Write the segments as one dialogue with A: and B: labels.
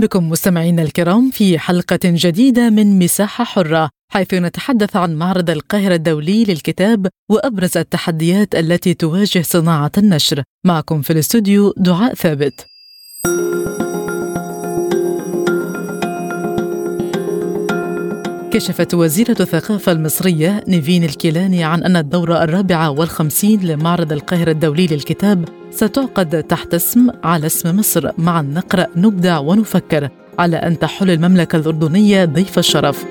A: بكم مستمعينا الكرام في حلقة جديدة من مساحة حرة حيث نتحدث عن معرض القاهرة الدولي للكتاب وأبرز التحديات التي تواجه صناعة النشر. معكم في الاستوديو دعاء ثابت. كشفت وزيرة الثقافة المصرية نيفين الكيلاني عن أن الدورة الرابعة والخمسين لمعرض القاهرة الدولي للكتاب ستعقد تحت اسم على اسم مصر. معا نقرأ نبدع ونفكر على أن تحل المملكة الأردنية ضيف الشرف.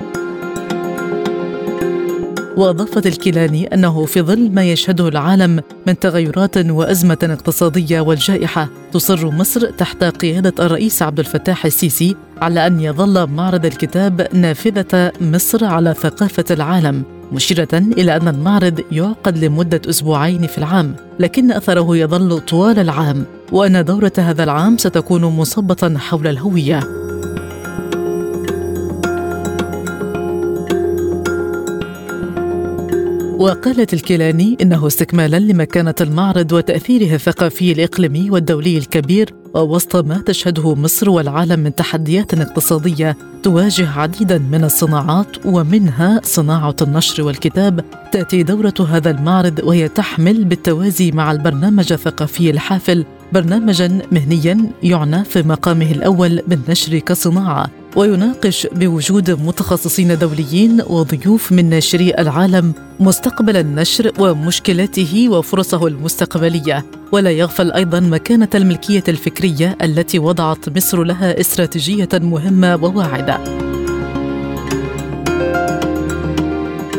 A: وأضافت الكيلاني أنه في ظل ما يشهده العالم من تغيرات وأزمة اقتصادية والجائحة تصر مصر تحت قيادة الرئيس عبد الفتاح السيسي على أن يظل معرض الكتاب نافذة مصر على ثقافة العالم مشيرة إلى أن المعرض يعقد لمدة أسبوعين في العام، لكن أثره يظل طوال العام، وأن دورة هذا العام ستكون مصبة حول الهوية. وقالت الكيلاني إنه استكمالا لمكانة المعرض وتأثيره الثقافي الإقليمي والدولي الكبير ووسط ما تشهده مصر والعالم من تحديات اقتصادية تواجه عديدا من الصناعات ومنها صناعة النشر والكتاب تأتي دورة هذا المعرض وهي تحمل بالتوازي مع البرنامج الثقافي الحافل برنامجا مهنيا يعنى في مقامه الأول بالنشر كصناعة. ويناقش بوجود متخصصين دوليين وضيوف من ناشري العالم مستقبل النشر ومشكلاته وفرصه المستقبلية. ولا يغفل أيضا مكانة الملكية الفكرية التي وضعت مصر لها استراتيجية مهمة وواعدة.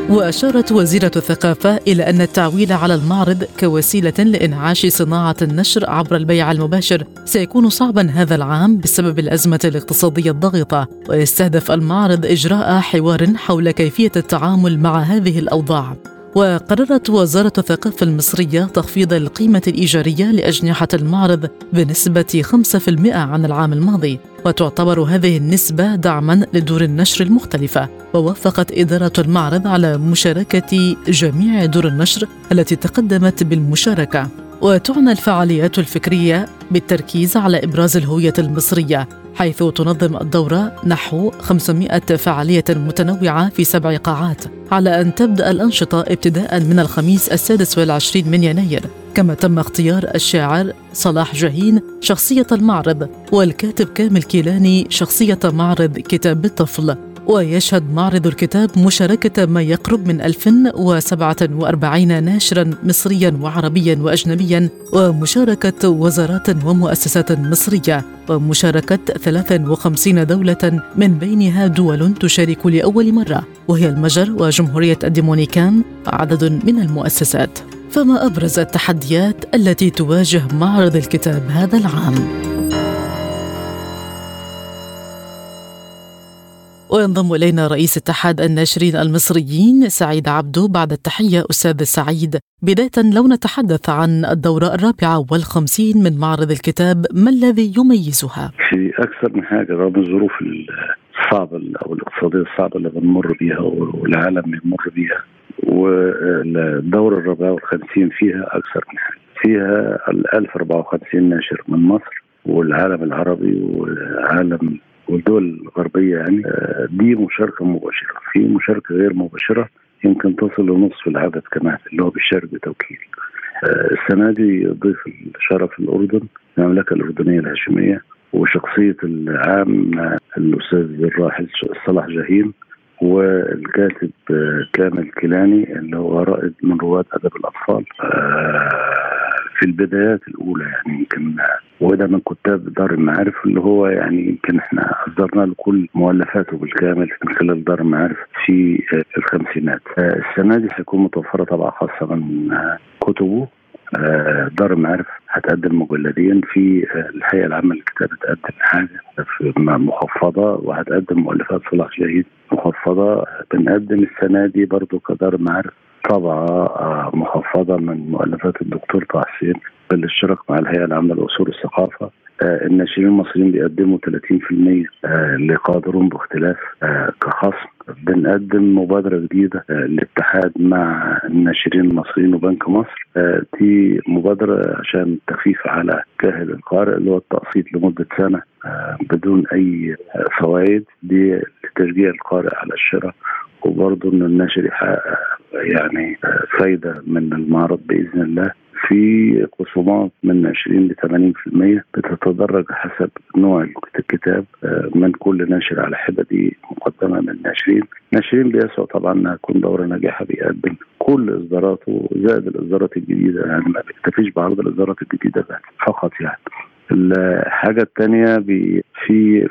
A: وأشارت وزيرة الثقافة إلى أن التعويل على المعرض كوسيلة لإنعاش صناعة النشر عبر البيع المباشر سيكون صعبا هذا العام بسبب الأزمة الاقتصادية الضاغطة ويستهدف المعرض إجراء حوار حول كيفية التعامل مع هذه الأوضاع. وقررت وزارة الثقافة المصرية تخفيض القيمة الإيجارية لأجنحة المعرض بنسبة 5% عن العام الماضي وتعتبر هذه النسبة دعما لدور النشر المختلفة ووافقت إدارة المعرض على مشاركة جميع دور النشر التي تقدمت بالمشاركة. وتعنى الفعاليات الفكرية بالتركيز على إبراز الهوية المصرية حيث تنظم الدورة نحو 500 فعالية متنوعة في سبع قاعات على أن تبدأ الأنشطة ابتداء من الخميس السادس والعشرين من يناير. كما تم اختيار الشاعر صلاح جاهين شخصية المعرض والكاتب كامل كيلاني شخصية معرض كتاب الطفل. ويشهد معرض الكتاب مشاركة ما يقرب من 1047 ناشرا مصريا وعربيا وأجنبيا ومشاركة وزارات ومؤسسات مصرية ومشاركة 53 دولة من بينها دول تشارك لأول مرة وهي المجر وجمهورية الديمونيكان عدد من المؤسسات فما أبرز التحديات التي تواجه معرض الكتاب هذا العام؟ وينضم إلينا رئيس اتحاد الناشرين المصريين سعيد عبدو بعد التحية أستاذ سعيد بداية لو نتحدث عن الدورة الرابعة والخمسين من معرض الكتاب ما الذي يميزها؟
B: في أكثر من حاجة رغم الظروف الصعبة أو الاقتصادية الصعبة اللي بنمر بها والعالم بيمر بها والدورة الرابعة والخمسين فيها أكثر من حاجة فيها ال 1054 ناشر من مصر والعالم العربي والعالم والدول الغربيه يعني آه، دي مشاركة مباشرة. في مشاركة غير مباشرة يمكن تصل لنصف العدد كمان اللي هو بيشارك بتوكيل. آه، السنة دي ضيف الشرف الأردن المملكة الأردنية الهاشمية وشخصية العام الأستاذ الراحل صلاح جاهين والكاتب آه، كامل كيلاني اللي هو رائد من رواد أدب الأطفال. في البدايات الأولى يعني يمكن وده من كتاب دار المعارف اللي هو يعني يمكن إحنا أصدرنا له كل مؤلفاته بالكامل من خلال دار المعارف في الخمسينات. السنة دي سيكون متوفرة طبعه خاصة من كتبه. دار المعارف هتقدم مجلدين في الهيئة العامة للكتاب هتقدم حاجة مخفضة وهتقدم مؤلفات صلاح جاهد مخفضة. بنقدم السنة دي برضو كدار معارف طبعة مخفضة من مؤلفات الدكتور طه حسين بالاشتراك مع الهيئة العامة لأصول الثقافة. آه، الناشرين المصريين بيقدموا 30% آه، لقادرون باختلاف آه، كخصم. بنقدم مبادرة جديدة للاتحاد مع الناشرين المصريين وبنك مصر. دي مبادرة عشان تخفيف على كاهل القارئ اللي هو التقسيط لمدة سنة بدون أي فوائد. دي لتشجيع القارئ على الشراء. وبرضه ان الناشر يحقق يعني فايدة من المعرض بإذن الله. في خصومات من 20 ل 80% بتتدرج حسب نوع الكتاب من كل ناشر على حدة دي مقدمة من الناشرين، الناشرين بيسعوا طبعا إنها تكون دورة ناجحة بيقدم كل إصداراته زائد الإصدارات الجديدة. يعني ما بيكتفيش بعرض الإصدارات الجديدة فقط يعني. الحاجة الثانية في في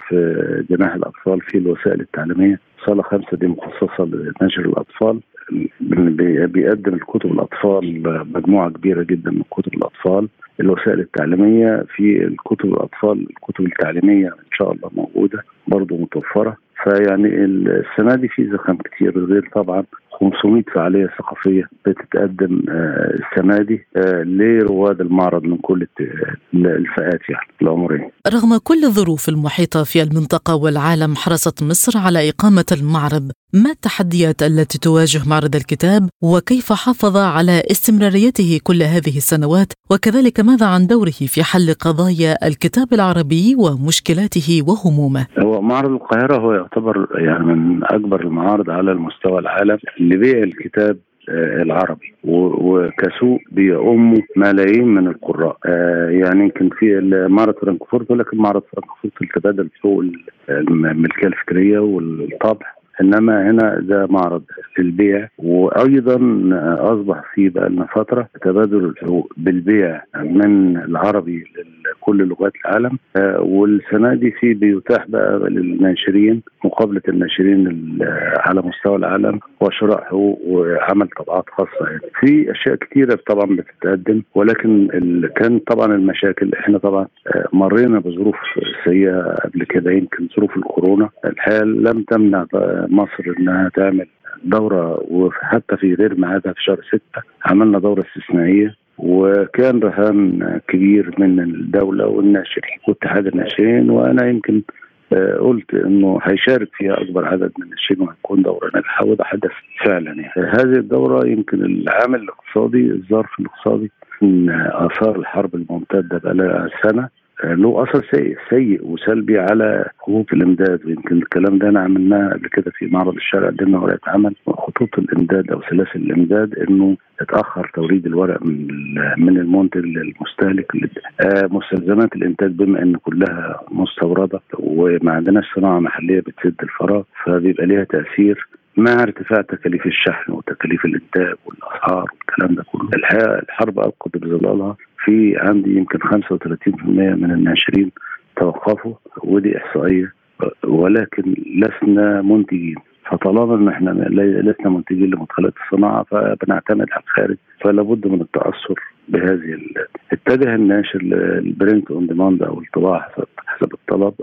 B: جناح الأطفال في الوسائل التعليمية صالة خمسة دي مخصصة لنشر الأطفال. بيقدم الكتب الأطفال مجموعة كبيرة جدا من كتب الأطفال. الوسائل التعليمية في الكتب الأطفال الكتب التعليمية إن شاء الله موجودة برضه متوفرة. فيعني السنة دي في زخم كتير غير طبعا 500 فعالية ثقافية بتتقدم آه، السنة دي آه، لرواد المعرض من كل الفئات يعني العمرية.
A: رغم كل الظروف المحيطة في المنطقة والعالم حرصت مصر على إقامة المعرض، ما التحديات التي تواجه معرض الكتاب وكيف حافظ على استمراريته كل هذه السنوات وكذلك ماذا عن دوره في حل قضايا الكتاب العربي ومشكلاته وهمومه؟
B: هو معرض القاهرة هو يعتبر يعني من أكبر المعارض على المستوى العالم لبيع الكتاب آه، العربي. وكسوق بيؤم ملايين من القراء. آه، يعني يمكن في معرض فرانكفورت ولكن معرض فرانكفورت التبادل فوق الملكيه الفكريه والطبع. إنما هنا ده معرض للبيع وأيضا أصبح في بقى لنا فترة تبادل بالبيع من العربي لكل لغات العالم. آه، والسنة دي في بيتاح بقى للناشرين مقابلة الناشرين على مستوى العالم وشراء حقوق وعمل طبعات خاصة. يعني في أشياء كثيره طبعا بتتقدم ولكن كان طبعا المشاكل. إحنا طبعا مرينا بظروف سيئة قبل كده يمكن ظروف الكورونا. الحقيقة لم تمنع مصر إنها تعمل دورة وحتى في غير ميعادها في شهر ستة عملنا دورة استثنائية وكان رهان كبير من الدولة والناشرين واتحاد الناشرين وأنا يمكن آه، قلت إنه هيشارك فيها أكبر عدد من الناشرين وهتكون دورة ناجحة وده حدث فعلا يعني. هذه الدورة يمكن العامل الاقتصادي الظرف الاقتصادي من آثار الحرب الممتدة بقى سنة له أثر سيء سيء وسلبي على خطوط الإمداد ويمكن الكلام ده أنا عملناه قبل كده في معرض الشارع قدمنا ورقة عمل خطوط الإمداد أو سلاسل الإمداد إنه اتأخر توريد الورق من من المنتج للمستهلك آه مستلزمات الإنتاج بما إن كلها مستوردة وما عندناش صناعة محلية بتسد الفراغ فبيبقى ليها تأثير مع ارتفاع تكاليف الشحن وتكاليف الإنتاج والأسعار والكلام ده كله. الحقيقة الحرب ألقت بظلالها في عندي يمكن 35% من الناشرين توقفوا ودي إحصائية ولكن لسنا منتجين. فطالما إن إحنا لسنا منتجين لمدخلات الصناعة فبنعتمد على الخارج. فلا بد من التاثر بهذه اتجه الناشر لل print on demand أو الطباعة حسب حسب الطلب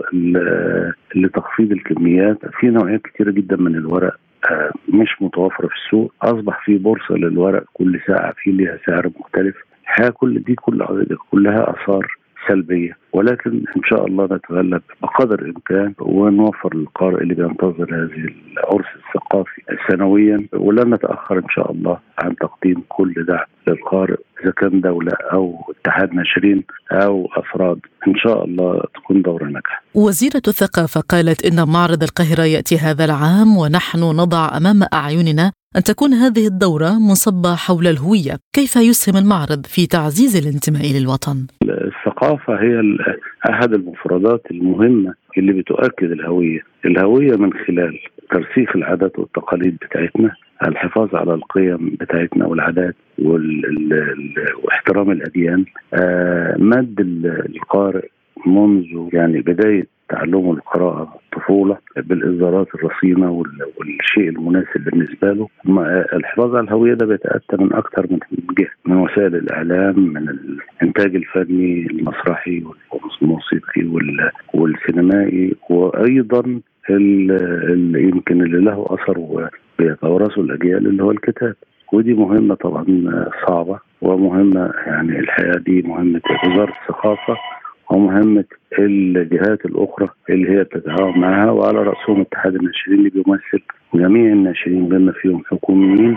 B: لتخفيض الكميات. في نوعيات كثيره جدا من الورق آه، مش متوفرة في السوق. أصبح في بورصة للورق كل ساعة في لها سعر مختلف. الحقيقة كل دي كل كلها آثار سلبية. ولكن إن شاء الله نتغلب بقدر الإمكان ونوفر للقارئ اللي بينتظر هذه العرس الثقافي سنويا. ولن نتأخر إن شاء الله عن تقديم كل دعم للقارئ. إذا كان دولة أو اتحاد ناشرين أو أفراد إن شاء الله تكون دورة ناجحة.
A: وزيرة الثقافة قالت إن معرض القاهرة يأتي هذا العام ونحن نضع أمام أعيننا أن تكون هذه الدورة منصبة حول الهوية كيف يسهم المعرض في تعزيز الانتماء للوطن؟
B: الثقافة هي أحد المفردات المهمة اللي بتؤكد الهوية الهوية من خلال ترسيخ العادات والتقاليد بتاعتنا الحفاظ على القيم بتاعتنا والعادات واحترام الأديان. آه، مد القارئ منذ يعني بداية تعلمه القراءة الطفوله بالاصدارات الرصينة والشيء المناسب بالنسبة له. الحفاظ على الهوية ده بيتاتى من أكثر من جهة من وسائل الإعلام من الإنتاج الفني المسرحي والموسيقي والسينمائي وأيضا اللي يمكن اللي له أثر وبيتوارثه الأجيال اللي هو الكتاب. ودي مهمة طبعا صعبة ومهمة يعني الحقيقة دي مهمة وزاره الثقافة. ومهمه الجهات الأخرى اللي هي بتتعاون معها وعلى رأسهم اتحاد الناشرين اللي بيمثل جميع الناشرين بما فيهم حكوميين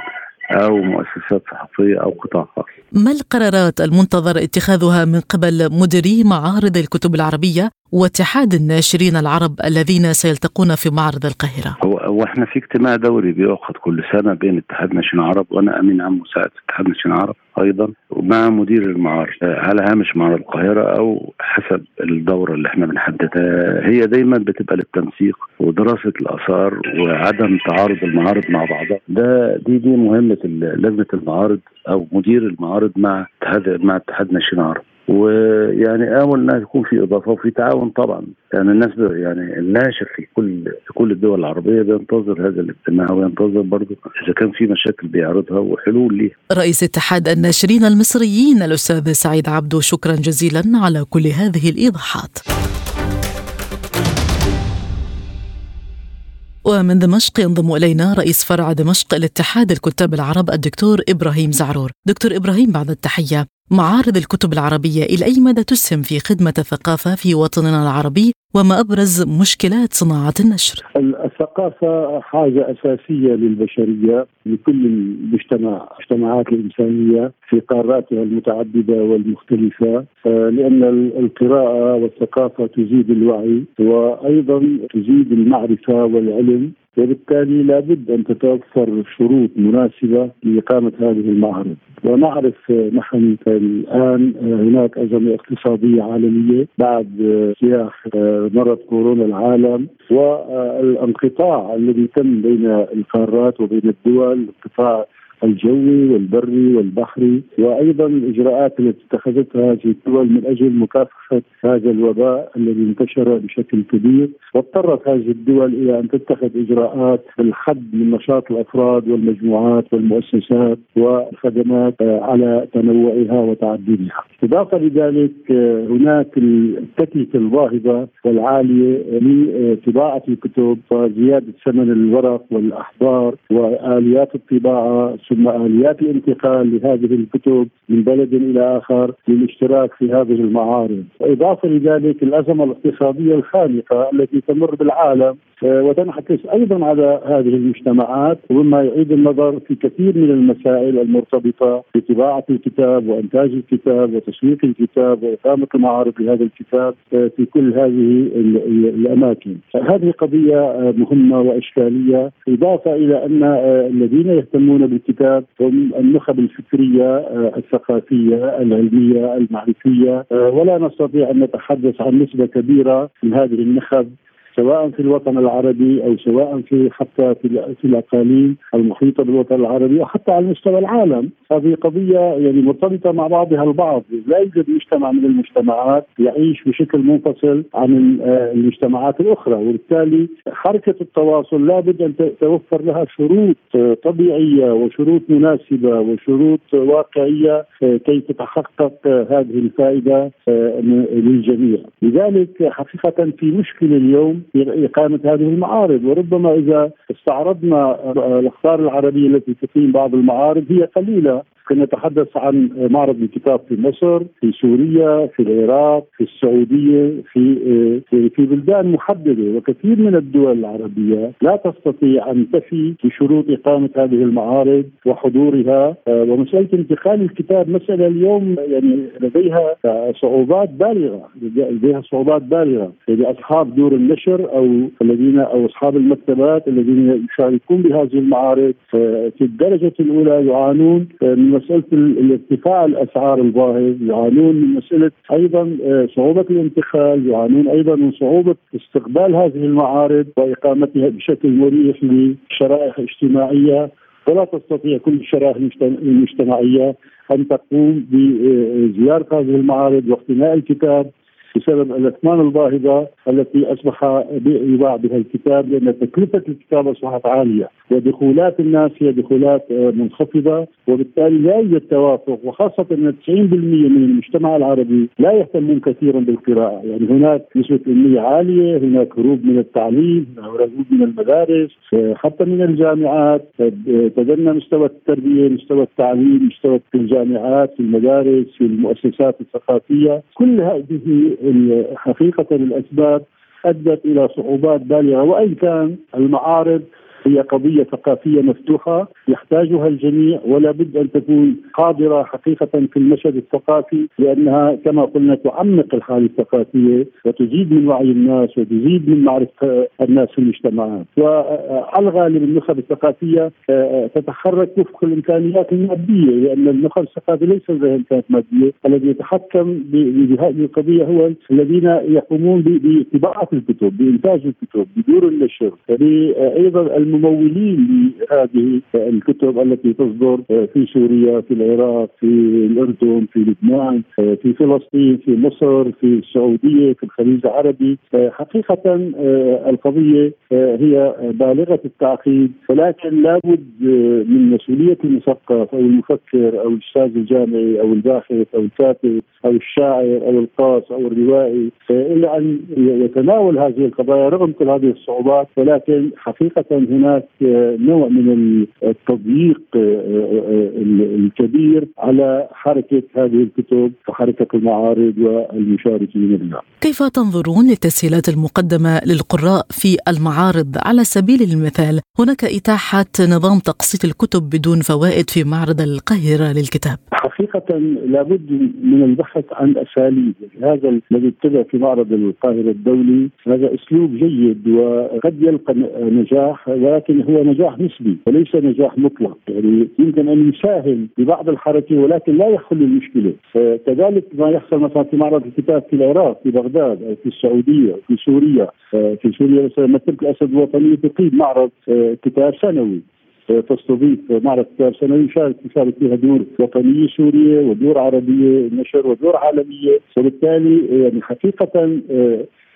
B: أو مؤسسات صحفية أو قطاع خاص.
A: ما القرارات المنتظر اتخاذها من قبل مديري معارض الكتب العربية واتحاد الناشرين العرب الذين سيلتقون في معرض القاهرة؟
B: هو إحنا في اجتماع دوري بيعقد كل سنة بين اتحاد الناشرين العرب وأنا أمين عام مساعد اتحاد الناشرين العرب أيضا ومع مدير المعارض على هامش معرض القاهرة أو حسب الدورة اللي إحنا بنحددها. هي دايما بتبقى للتنسيق ودراسة الآثار وعدم تعارض المعارض مع بعضها. ده دي دي مهمة لجنة المعارض أو مدير المعارض مع اتحاد مع اتحاد ناشئين العرب ويعني امل أنها يكون في إضافة وفي تعاون طبعا يعني الناس يعني الناشر في كل في كل الدول العربية بينتظر هذا الاجتماع وينتظر برضه إذا كان في مشاكل بيعرضها وحلول ليها.
A: رئيس اتحاد الناشرين المصريين الأستاذ سعيد عبدو شكرا جزيلا على كل هذه الإيضاحات. ومن دمشق ينضم إلينا رئيس فرع دمشق الاتحاد الكتاب العرب الدكتور إبراهيم زعرور. دكتور إبراهيم بعد التحية، معارض الكتب العربية إلى أي مدى تسهم في خدمة الثقافة في وطننا العربي وما أبرز مشكلات صناعة النشر؟
C: الثقافة حاجة أساسية للبشرية لكل المجتمع المجتمعات الإنسانية في قاراتها المتعددة والمختلفة لأن القراءة والثقافة تزيد الوعي وأيضا تزيد المعرفة والعلم وبالتالي لابد أن تتوفر شروط مناسبة لإقامة هذه المعارض ونعرف نحن الآن هناك أزمة اقتصادية عالمية بعد اجتياح مرض كورونا العالم والانقطاع الذي تم بين القارات وبين الدول انقطاع الجوي والبري والبحري وأيضا الاجراءات التي اتخذتها هذه الدول من أجل مكافحة هذا الوباء الذي انتشر بشكل كبير واضطرت هذه الدول إلى أن تتخذ إجراءات للحد من نشاط الأفراد والمجموعات والمؤسسات والخدمات على تنوعها وتعددها. إضافة لذلك هناك التكلفة الباهظه والعالية لطباعة الكتب وزيادة ثمن الورق والاحبار وآليات الطباعة ثم آليات الانتقال لهذه الكتب من بلد إلى آخر للاشتراك في هذه المعارض، وإضافة لذلك الأزمة الاقتصادية الخانقة التي تمر بالعالم آه، وتنعكس أيضا على هذه المجتمعات ومما يعيد النظر في كثير من المسائل المرتبطة بطباعة الكتاب وإنتاج الكتاب وتسويق الكتاب وإقامة المعارض لهذا الكتاب آه، في كل هذه الأماكن. هذه قضية آه، مهمة وإشكالية إضافة إلى أن الذين يهتمون بالكتاب هم النخب الفكرية الثقافية العلمية المعرفية ولا نستطيع أن نتحدث عن نسبة كبيرة من هذه النخب. سواء في الوطن العربي أو سواء في حتى في, الأقاليم المحيطه بالوطن العربي أو حتى على مستوى العالم، هذه قضية يعني مرتبطة مع بعضها البعض، لا يوجد مجتمع من المجتمعات يعيش بشكل منفصل عن المجتمعات الأخرى، وبالتالي حركة التواصل لابد أن توفر لها شروط طبيعية وشروط مناسبة وشروط واقعية كي تتحقق هذه الفائدة للجميع، لذلك حقيقة في مشكله اليوم إقامة هذه المعارض. وربما إذا استعرضنا الأخبار العربية التي تقيم بعض المعارض هي قليلة. نتحدث عن معرض الكتاب في مصر، في سوريا، في العراق، في السعودية، في في, في بلدان محددة. وكثير من الدول العربية لا تستطيع أن تفي بشروط إقامة هذه المعارض وحضورها. ومسألة انتقال الكتاب مسألة اليوم يعني لديها صعوبات بالغة لديها صعوبات بالغة. يعني أصحاب دور النشر أو الذين أو أصحاب المكتبات الذين يشاركون بهذه المعارض في الدرجة الأولى يعانون من مسألة الارتفاع الأسعار الباهظ يعانون من مسألة أيضا آه، صعوبة الانتقال يعانون أيضا من صعوبة استقبال هذه المعارض وإقامتها بشكل مريح لشرائح اجتماعية. ولا تستطيع كل الشرائح المجتمعية أن تقوم بزيارة هذه المعارض واقتناء الكتاب. بسبب الاثمان الباهظة التي أصبح يباع بها الكتاب لأن تكلفة الكتاب أصبحت عالية. ودخولات الناس هي دخولات آه، منخفضة وبالتالي لا يوجد توافق وخاصة إن 90% من المجتمع العربي لا يهتمون كثيرا بالقراءة، يعني هناك نسبة اميه عالية، هناك هروب من التعليم، هروب من المدارس، آه، حتى من الجامعات، تدنى مستوى التربية، مستوى التعليم، مستوى في الجامعات، في المدارس، في المؤسسات الثقافية، كل هذه حقيقة الأسباب أدت إلى صعوبات بالغة وإن كان المعارض هي قضية ثقافية مفتوحة يحتاجها الجميع ولا بد أن تكون قادرة حقيقة في المشهد الثقافي لأنها كما قلنا تعمق الحالة الثقافية وتزيد من وعي الناس وتزيد من معرفة الناس في المجتمعات وعلى الغالب النخب الثقافية آه، تتحرك وفق الإمكانيات المادية لأن النخب الثقافي ليس لديها إمكانيات مادية الذي يتحكم بهذه القضية هو الذين يقومون بطباعة الكتب بإنتاج الكتب بدور النشر أيضا الممولين لهذه الكتب التي تصدر في سوريا في العراق في الأردن في لبنان في فلسطين في مصر في السعودية في الخليج العربي. حقيقة القضية هي بالغة التعقيد ولكن لابد من مسؤولية المثقف أو المفكر أو الأستاذ الجامعي أو الباحث أو الكاتب أو الشاعر أو القاص أو الروائي إلا أن يتناول هذه القضايا رغم كل هذه الصعوبات. ولكن حقيقة هناك نوع من التضييق الكبير على حركة هذه الكتب وحركة المعارض والمشاركين بها.
A: كيف تنظرون للتسهيلات المقدمة للقراء في المعارض على سبيل المثال هناك اتاحه نظام تقسيط الكتب بدون فوائد في معرض القاهرة للكتاب.
C: حقيقة لابد من البحث عن أساليب، هذا الذي ابتدأ في معرض القاهرة الدولي هذا أسلوب جيد وقد يلقى نجاح ولكن هو نجاح نسبي وليس نجاح مطلق. يعني يمكن أن يساهم ببعض الحركة ولكن لا يحل المشكلة. كذلك ما يحصل مثلا في معرض الكتاب في العراق في بغداد أو في السعودية أو في سوريا. في سوريا مثلا مكتبه الأسد الوطنيه تقيم معرض كتاب سنوي. تستضيف معرض كتاب سنوي يشارك يشارك فيها دور وطنية سورية ودور عربية نشر ودور عالمية. وبالتالي يعني حقيقة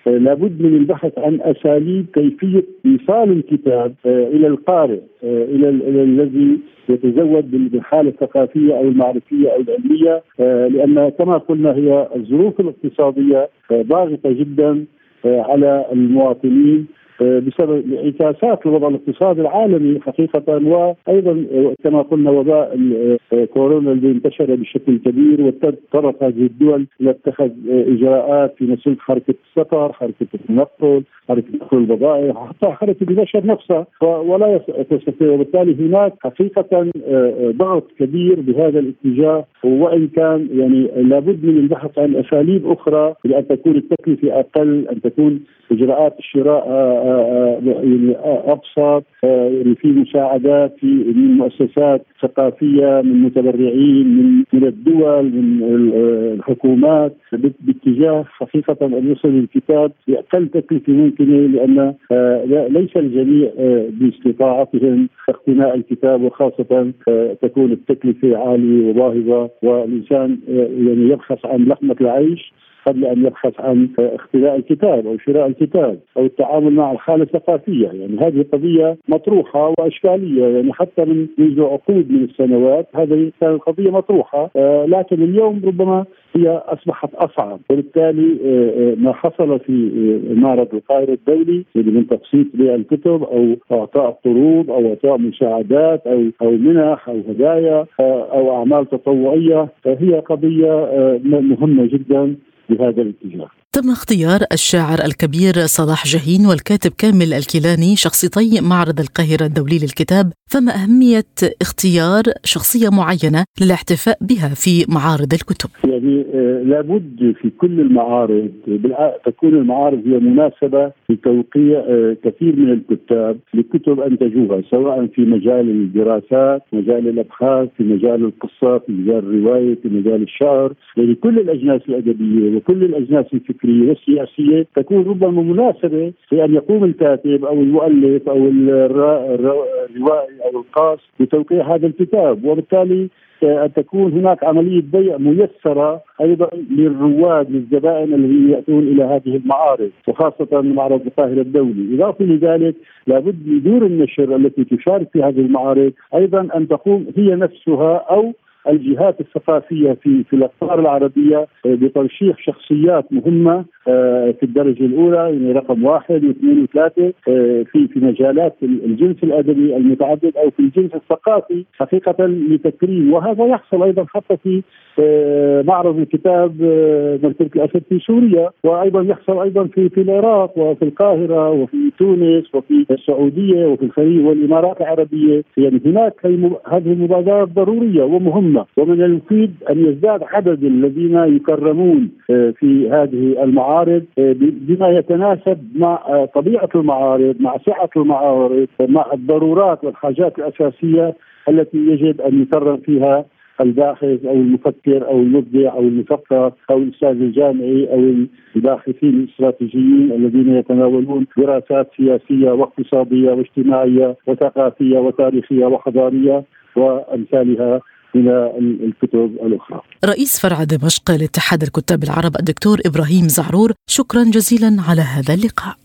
C: لابد من البحث عن أساليب كيفية إيصال الكتاب آه، إلى القارئ آه، إلى الذي يتزود بالحالة الثقافية أو المعرفية أو العلمية. آه، لأن كما قلنا هي الظروف الاقتصادية ضاغطة جدا على المواطنين. بسبب انعكاسات الوضع الاقتصادي العالمي حقيقة وأيضا كما قلنا وباء كورونا الذي انتشر بشكل كبير واضطرت هذه الدول إلى اتخاذ إجراءات في مسؤوليه حركة السفر، حركة التنقل، حركة دخول البضائع، حتى حركة البشر نفسها. ولا تستطيع. وبالتالي هناك حقيقة ضغط كبير بهذا الاتجاه. وإن كان يعني لابد من البحث عن أساليب أخرى لأن تكون التكلفة أقل، أن تكون إجراءات الشراء يعني أبسط يعني في مساعدات في من مؤسسات ثقافية من متبرعين من من الدول من الحكومات باتجاه حقيقة أن يصل الكتاب باقل تكلفة ممكنة لأن ليس الجميع باستطاعتهم اقتناء الكتاب وخاصة تكون التكلفة عالية وباهظه والإنسان يعني يبحث عن لقمه العيش. قبل أن يبحث عن اختلاء الكتاب أو شراء الكتاب أو التعامل مع الحاله الثقافية، يعني هذه قضية مطروحة وأشكالية. يعني حتى من منذ عقود من السنوات هذه كانت قضية مطروحة. آه لكن اليوم ربما هي أصبحت أصعب. وبالتالي آه, آه، ما حصل في آه، معرض القاهرة الدولي من تقسيط بيع الكتب أو إعطاء قروض أو إعطاء مساعدات أو أو منح أو هدايا أو أعمال تطوعية. هي قضية مهمة جدا بهذا الاتجاه.
A: تم اختيار الشاعر الكبير صلاح جاهين والكاتب كامل الكيلاني شخصيتي معرض القاهرة الدولي للكتاب فما أهمية اختيار شخصية معينة للاحتفاء بها في معارض الكتب.
C: يعني آه، لابد في كل المعارض تكون المعارض هي مناسبة لتوقيع آه، كثير من الكتاب لكتب أنتجوها سواء في مجال الدراسات مجال الأبحاث في مجال القصة في مجال الرواية في مجال الشعر. يعني كل الأجناس الأدبية وكل الأجناس الفكرية الفكريه والسياسيه تكون ربما مناسبة في أن يقوم الكاتب أو المؤلف أو الروائي أو القاص بتوقيع هذا الكتاب. وبالتالي ان تكون هناك عملية بيع ميسرة أيضا للرواد للزبائن الذين يأتون إلى هذه المعارض وخاصة معرض القاهرة الدولي، إضافة لذلك لابد لدور النشر التي تشارك في هذه المعارض أيضا أن تقوم هي نفسها أو الجهات الثقافيه في في الأقطار العربية آه، بترشيح شخصيات مهمة آه، في الدرجة الأولى يعني رقم واحد واثنين وثلاثة آه، في في مجالات الجنس الأدبي المتعدد أو في الجنس الثقافي حقيقة لتكريم. وهذا يحصل أيضا حتى في معرض الكتاب مكتبه الأسد في سوريا وأيضا يحصل أيضا في في العراق وفي القاهرة وفي تونس وفي السعودية وفي الخليج والإمارات العربية. يعني هناك هذه المبادرات ضرورية ومهمة. مهمه ومن المفيد أن يزداد عدد الذين يكرمون آه، في هذه المعارض آه، بما يتناسب مع آه، طبيعة المعارض مع سعه المعارض مع الضرورات والحاجات الأساسية التي يجب أن يكرم فيها الباحث أو المفكر أو المبدع أو المثقف أو الأستاذ الجامعي أو الباحثين الاستراتيجيين الذين يتناولون دراسات سياسية واقتصادية واجتماعية وثقافية وتاريخية وحضارية وأمثالها. من الكتب الأخرى.
A: رئيس فرع دمشق لاتحاد الكتاب العرب الدكتور إبراهيم زعرور شكرا جزيلا على هذا اللقاء.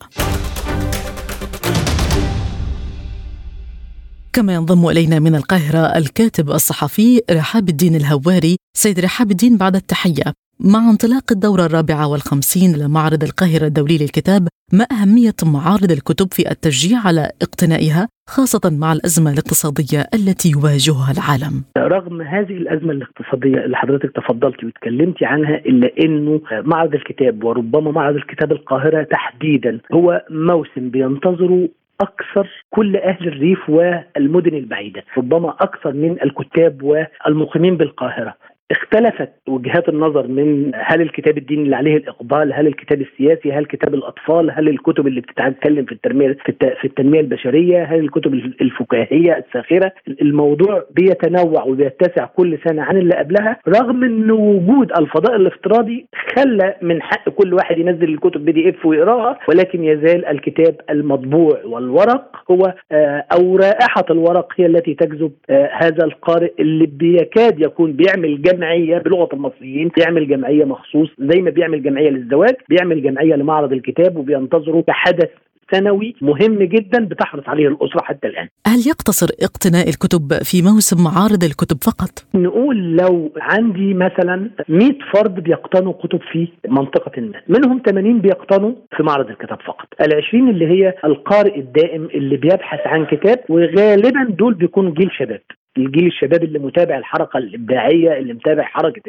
A: كما ينضم إلينا من القاهرة الكاتب الصحفي رحاب الدين الهواري سيد رحاب الدين بعد التحية مع انطلاق الدورة الرابعة والخمسين لمعرض القاهرة الدولي للكتاب ما أهمية معارض الكتب في التشجيع على اقتنائها خاصة مع الأزمة الاقتصادية التي يواجهها العالم
D: رغم هذه الأزمة الاقتصادية اللي حضرتك تفضلتي وتكلمتي عنها إلا أنه معرض الكتاب وربما معرض الكتاب القاهرة تحديدا هو موسم بينتظره أكثر كل أهل الريف والمدن البعيدة، ربما أكثر من الكتاب والمقيمين بالقاهرة. اختلفت وجهات النظر من هل الكتاب الديني اللي عليه الإقبال هل الكتاب السياسي هل كتاب الأطفال هل الكتب اللي بتتكلم في التنمية في التنمية البشرية هل الكتب الفكاهية الساخرة. الموضوع بيتنوع وبيتسع كل سنة عن اللي قبلها رغم ان وجود الفضاء الافتراضي خلى من حق كل واحد ينزل الكتب بي دي إف ويقراها ولكن يزال الكتاب المطبوع والورق هو آه، أو رائحة الورق هي التي تجذب آه، هذا القارئ اللي بيكاد يكون بيعمل جمع جمعية بلغة المصريين بيعمل جمعية مخصوص زي ما بيعمل جمعية للزواج بيعمل جمعية لمعرض الكتاب وبينتظروا كحدث سنوي مهم جدا بتحرص عليه الأسرة حتى الآن.
A: هل يقتصر اقتناء الكتب في موسم معارض الكتب فقط؟
D: نقول لو عندي مثلا 100 فرد بيقتنوا كتب في منطقة ما منهم 80 بيقتنوا في معرض الكتاب فقط. ال 20 اللي هي القارئ الدائم اللي بيبحث عن كتاب وغالبا دول بيكونوا جيل شباب. الجيل الشباب اللي متابع الحركة الإبداعية اللي متابع حركة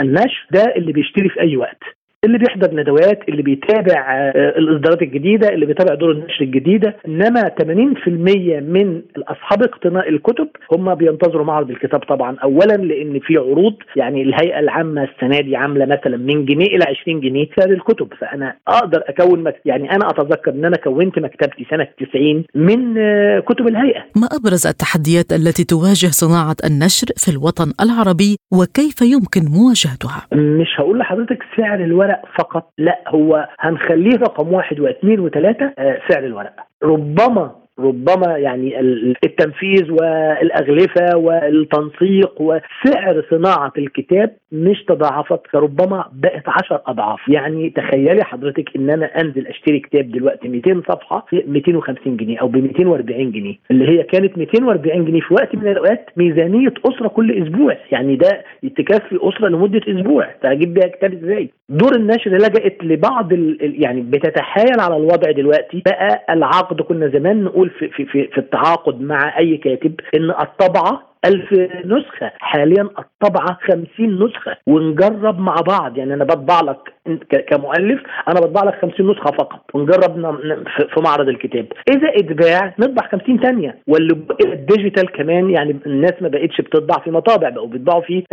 D: النشر ده اللي بيشتري في أي وقت. اللي بيحضر ندوات اللي بيتابع آه، الإصدارات الجديدة اللي بيتابع دور النشر الجديدة. إنما 80% من أصحاب اقتناء الكتب هم بينتظروا معرض الكتاب طبعا. اولا لأن في عروض يعني الهيئة العامة السنة دي عاملة مثلا من جنيه إلى 20 جنيه سعر الكتب. فأنا أقدر أكون مكتب يعني أنا أتذكر إن أنا كونت مكتبتي سنة 90 من آه، كتب الهيئة.
A: ما أبرز التحديات التي تواجه صناعة النشر في الوطن العربي وكيف يمكن مواجهتها؟
D: مش هقول لحضرتك سعر الورق الورق فقط لا هو هنخليه رقم واحد واثنين وثلاثة آه، سعر الورق. ربما ربما يعني التنفيذ والأغلفة والتنسيق وسعر صناعة الكتاب مش تضاعفت فربما بقت 10 أضعاف. يعني تخيلي حضرتك إن أنا أنزل أشتري كتاب دلوقتي 200 صفحة ب 250 جنيه أو ب 240 جنيه. اللي هي كانت 240 جنيه في وقت من الأوقات ميزانية أسرة كل أسبوع. يعني ده تكفي أسرة لمدة أسبوع. فاجيب بيها كتاب إزاي؟ دور النشر لجأت لبعض يعني بتتحايل على الوضع دلوقتي بقى العقد. كنا زمان نقول في في في, في التعاقد مع أي كاتب إن الطبعة ألف نسخة. حاليا الطبعة خمسين نسخة. ونجرب مع بعض. يعني أنا بطبع لك كمؤلف أنا بطبع لك خمسين نسخة فقط. ونجرب في معرض الكتاب. إذا إتباع نطبع خمسين ثانية. واللي ال digital كمان يعني الناس ما بقتش بتطبع في مطابع بقوا بيطبعوا في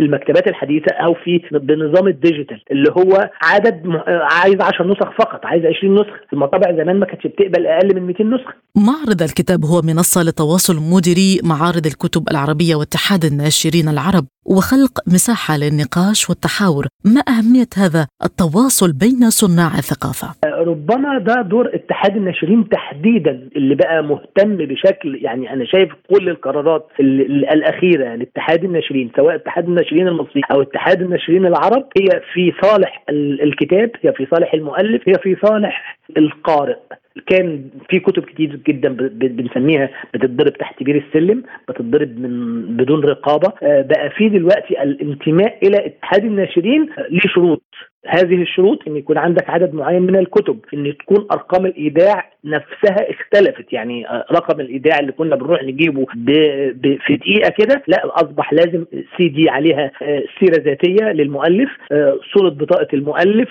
D: المكتبات الحديثة أو في بنظام ال digital اللي هو عدد عايز 10 نسخ فقط عايز 20 نسخة المطابع زمان ما كانتش بتقبل أقل من 200 نسخة.
A: معرض الكتاب هو منصة لتواصل مديري معارض الكتب العربية واتحاد الناشرين العرب وخلق مساحة للنقاش والتحاور ما أهمية هذا التواصل بين صناع الثقافة؟
D: ربما ده دور اتحاد اتحاد الناشرين تحديدا اللي بقى مهتم بشكل يعني أنا شايف كل القرارات الأخيرة لاتحاد الناشرين سواء اتحاد الناشرين المصري أو اتحاد الناشرين العرب هي في صالح الكتاب هي في صالح المؤلف هي في صالح القارئ كان في كتب كتير جدا بنسميها بتتضرب تحت بير السلم بتتضرب من بدون رقابة. آه، بقى في دلوقتي الانتماء إلى اتحاد الناشرين ليه شروط هذه الشروط إن يكون عندك عدد معين من الكتب إن تكون أرقام الإيداع نفسها اختلفت. يعني آه، رقم الإيداع اللي كنا بنروح نجيبه ب... ب... في دقيقة كده لا أصبح لازم سي دي عليها آه، سيرة ذاتية للمؤلف آه، صورة بطاقة المؤلف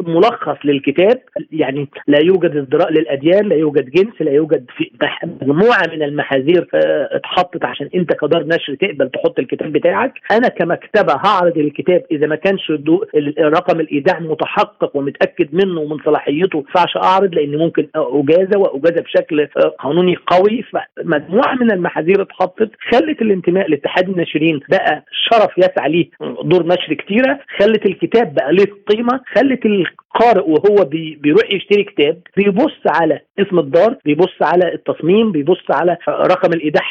D: ملخص للكتاب. يعني لا يوجد ازدراء للأديان لا يوجد جنس لا يوجد في مجموعة من المحاذير اتحطت عشان أنت كدار نشر تقبل تحط الكتاب بتاعك. أنا كمكتبة هعرض الكتاب إذا ما كانش رقم الايداع متحقق ومتأكد منه ومن صلاحيته ما ينفعش أعرض لأن ممكن أجازة وأجازة بشكل قانوني قوي. فمجموعة من المحاذير اتحطت خلت الانتماء لاتحاد الناشرين بقى شرف يسعى ليه دور نشر كتيرة خلت الكتاب بقى ليه قيمة خلت القارئ وهو بي بيروح يشتري كتاب بيبص على اسم الدار بيبص على التصميم بيبص على رقم الإيداع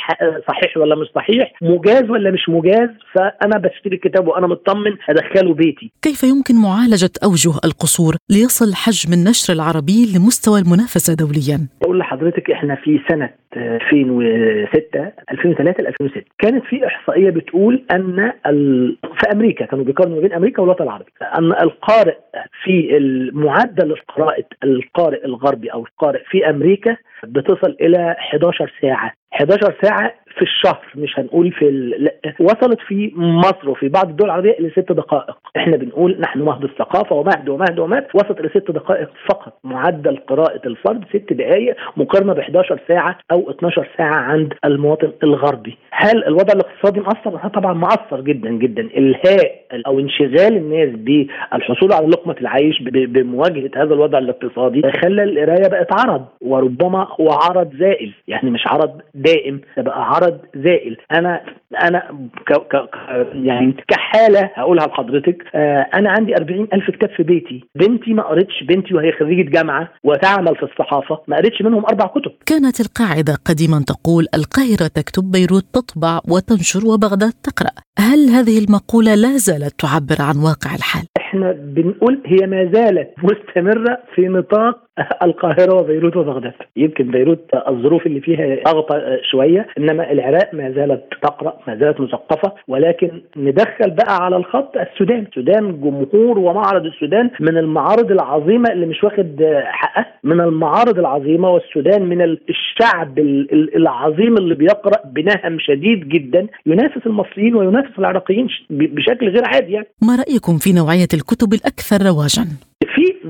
D: صحيح ولا مش صحيح مجاز ولا مش مجاز فأنا بشتري الكتاب وأنا مطمن ادخله بيتي.
A: كيف يمكن معالجة أوجه القصور ليصل حجم النشر العربي لمستوى المنافسة دوليا؟
D: أقول لحضرتك إحنا في سنة 2006 2003 2006 كانت في إحصائية بتقول أن ال... في أمريكا كانوا بيقارنوا بين أمريكا والوطن العربي أن القارئ في معدل قراءه القارئ الغربي أو القارئ في أمريكا بتصل إلى 11 ساعة. 11 ساعة في الشهر مش هنقول في ال... وصلت في مصر وفي بعض الدول العربية لست دقائق. إحنا بنقول نحن مهد الثقافة ومهد ومهد ومهد. وصلت ست دقائق فقط معدل قراءة الفرد ست دقائق مقارنة ب 11 ساعة أو 12 ساعة عند المواطن الغربي. هل الوضع الاقتصادي مأثر؟ طبعا مأثر جدا جدا. إلهاء أو انشغال الناس بالحصول على لقمة العيش بمواجهة هذا الوضع الاقتصادي خلى القراية بقت عرض وربما هو عرض زائل. يعني مش عرض دائم ده بقى عرض زائل. أنا أنا ك ك يعني كحالة هقولها لحضرتك آه أنا عندي 40 ألف كتاب في بيتي. بنتي ما قريتش بنتي وهي خريجة جامعة وتعمل في الصحافة ما قريتش منهم أربع كتب.
A: كانت القاعدة قديما تقول القاهرة تكتب بيروت تطبع وتنشر وبغداد تقرأ. هل هذه المقولة لا زالت تعبر عن واقع الحال؟
D: إحنا بنقول هي ما زالت مستمرة في نطاق القاهرة وبيروت وبغداد. يمكن بيروت الظروف اللي فيها أغطى شوية إنما العراق ما زالت تقرأ ما زالت مثقفة ولكن ندخل بقى على الخط السودان. السودان جمهور ومعرض السودان من المعارض العظيمة اللي مش واخد حقها من المعارض العظيمة والسودان من الشعب العظيم اللي بيقرأ بنهم شديد جدا ينافس المصريين وينافس العراقيين بشكل غير عادي يعني.
A: ما رأيكم في نوعية الكتب الأكثر رواجا؟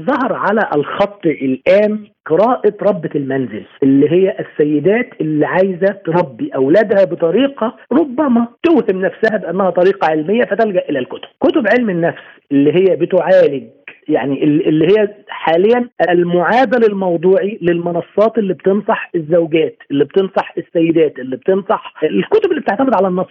D: ظهر على الخط الآن قراءة ربة المنزل اللي هي السيدات اللي عايزة تربي أولادها بطريقة ربما توهم نفسها بأنها طريقة علمية فتلجأ إلى الكتب. كتب علم النفس اللي هي بتعالج يعني اللي هي حاليا المعادل الموضوعي للمنصات اللي بتنصح الزوجات اللي بتنصح السيدات اللي بتنصح الكتب اللي بتعتمد على النص...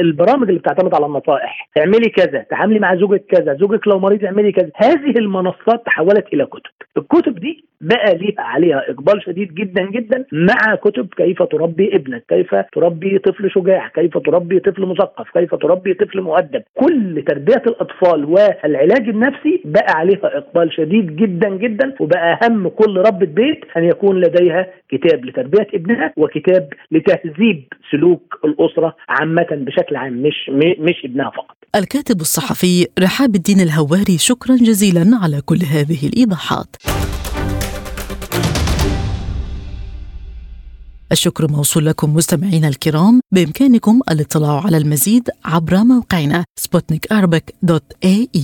D: البرامج اللي بتعتمد على النصائح. اعملي كذا تعاملي مع زوجك كذا زوجك لو مريض اعملي كذا. هذه المنصات تحولت إلى كتب. الكتب دي بقى ليها عليها إقبال شديد جدا جدا مع كتب كيف تربي ابنك كيف تربي طفل شجاع كيف تربي طفل مثقف كيف تربي طفل مؤدب. كل تربية الأطفال والعلاج النفسي بقى عليها إقبال شديد جدا جدا وبقى أهم كل ربة بيت أن يكون لديها كتاب لتربية ابنها وكتاب لتهذيب سلوك الأسرة عامة بشكل عام مش مش ابنها فقط.
A: الكاتب الصحفي رحاب الدين الهواري شكرا جزيلا على كل هذه الإيضاحات. الشكر موصول لكم مستمعينا الكرام بإمكانكم الاطلاع على المزيد عبر موقعنا سبوتنيك dot ae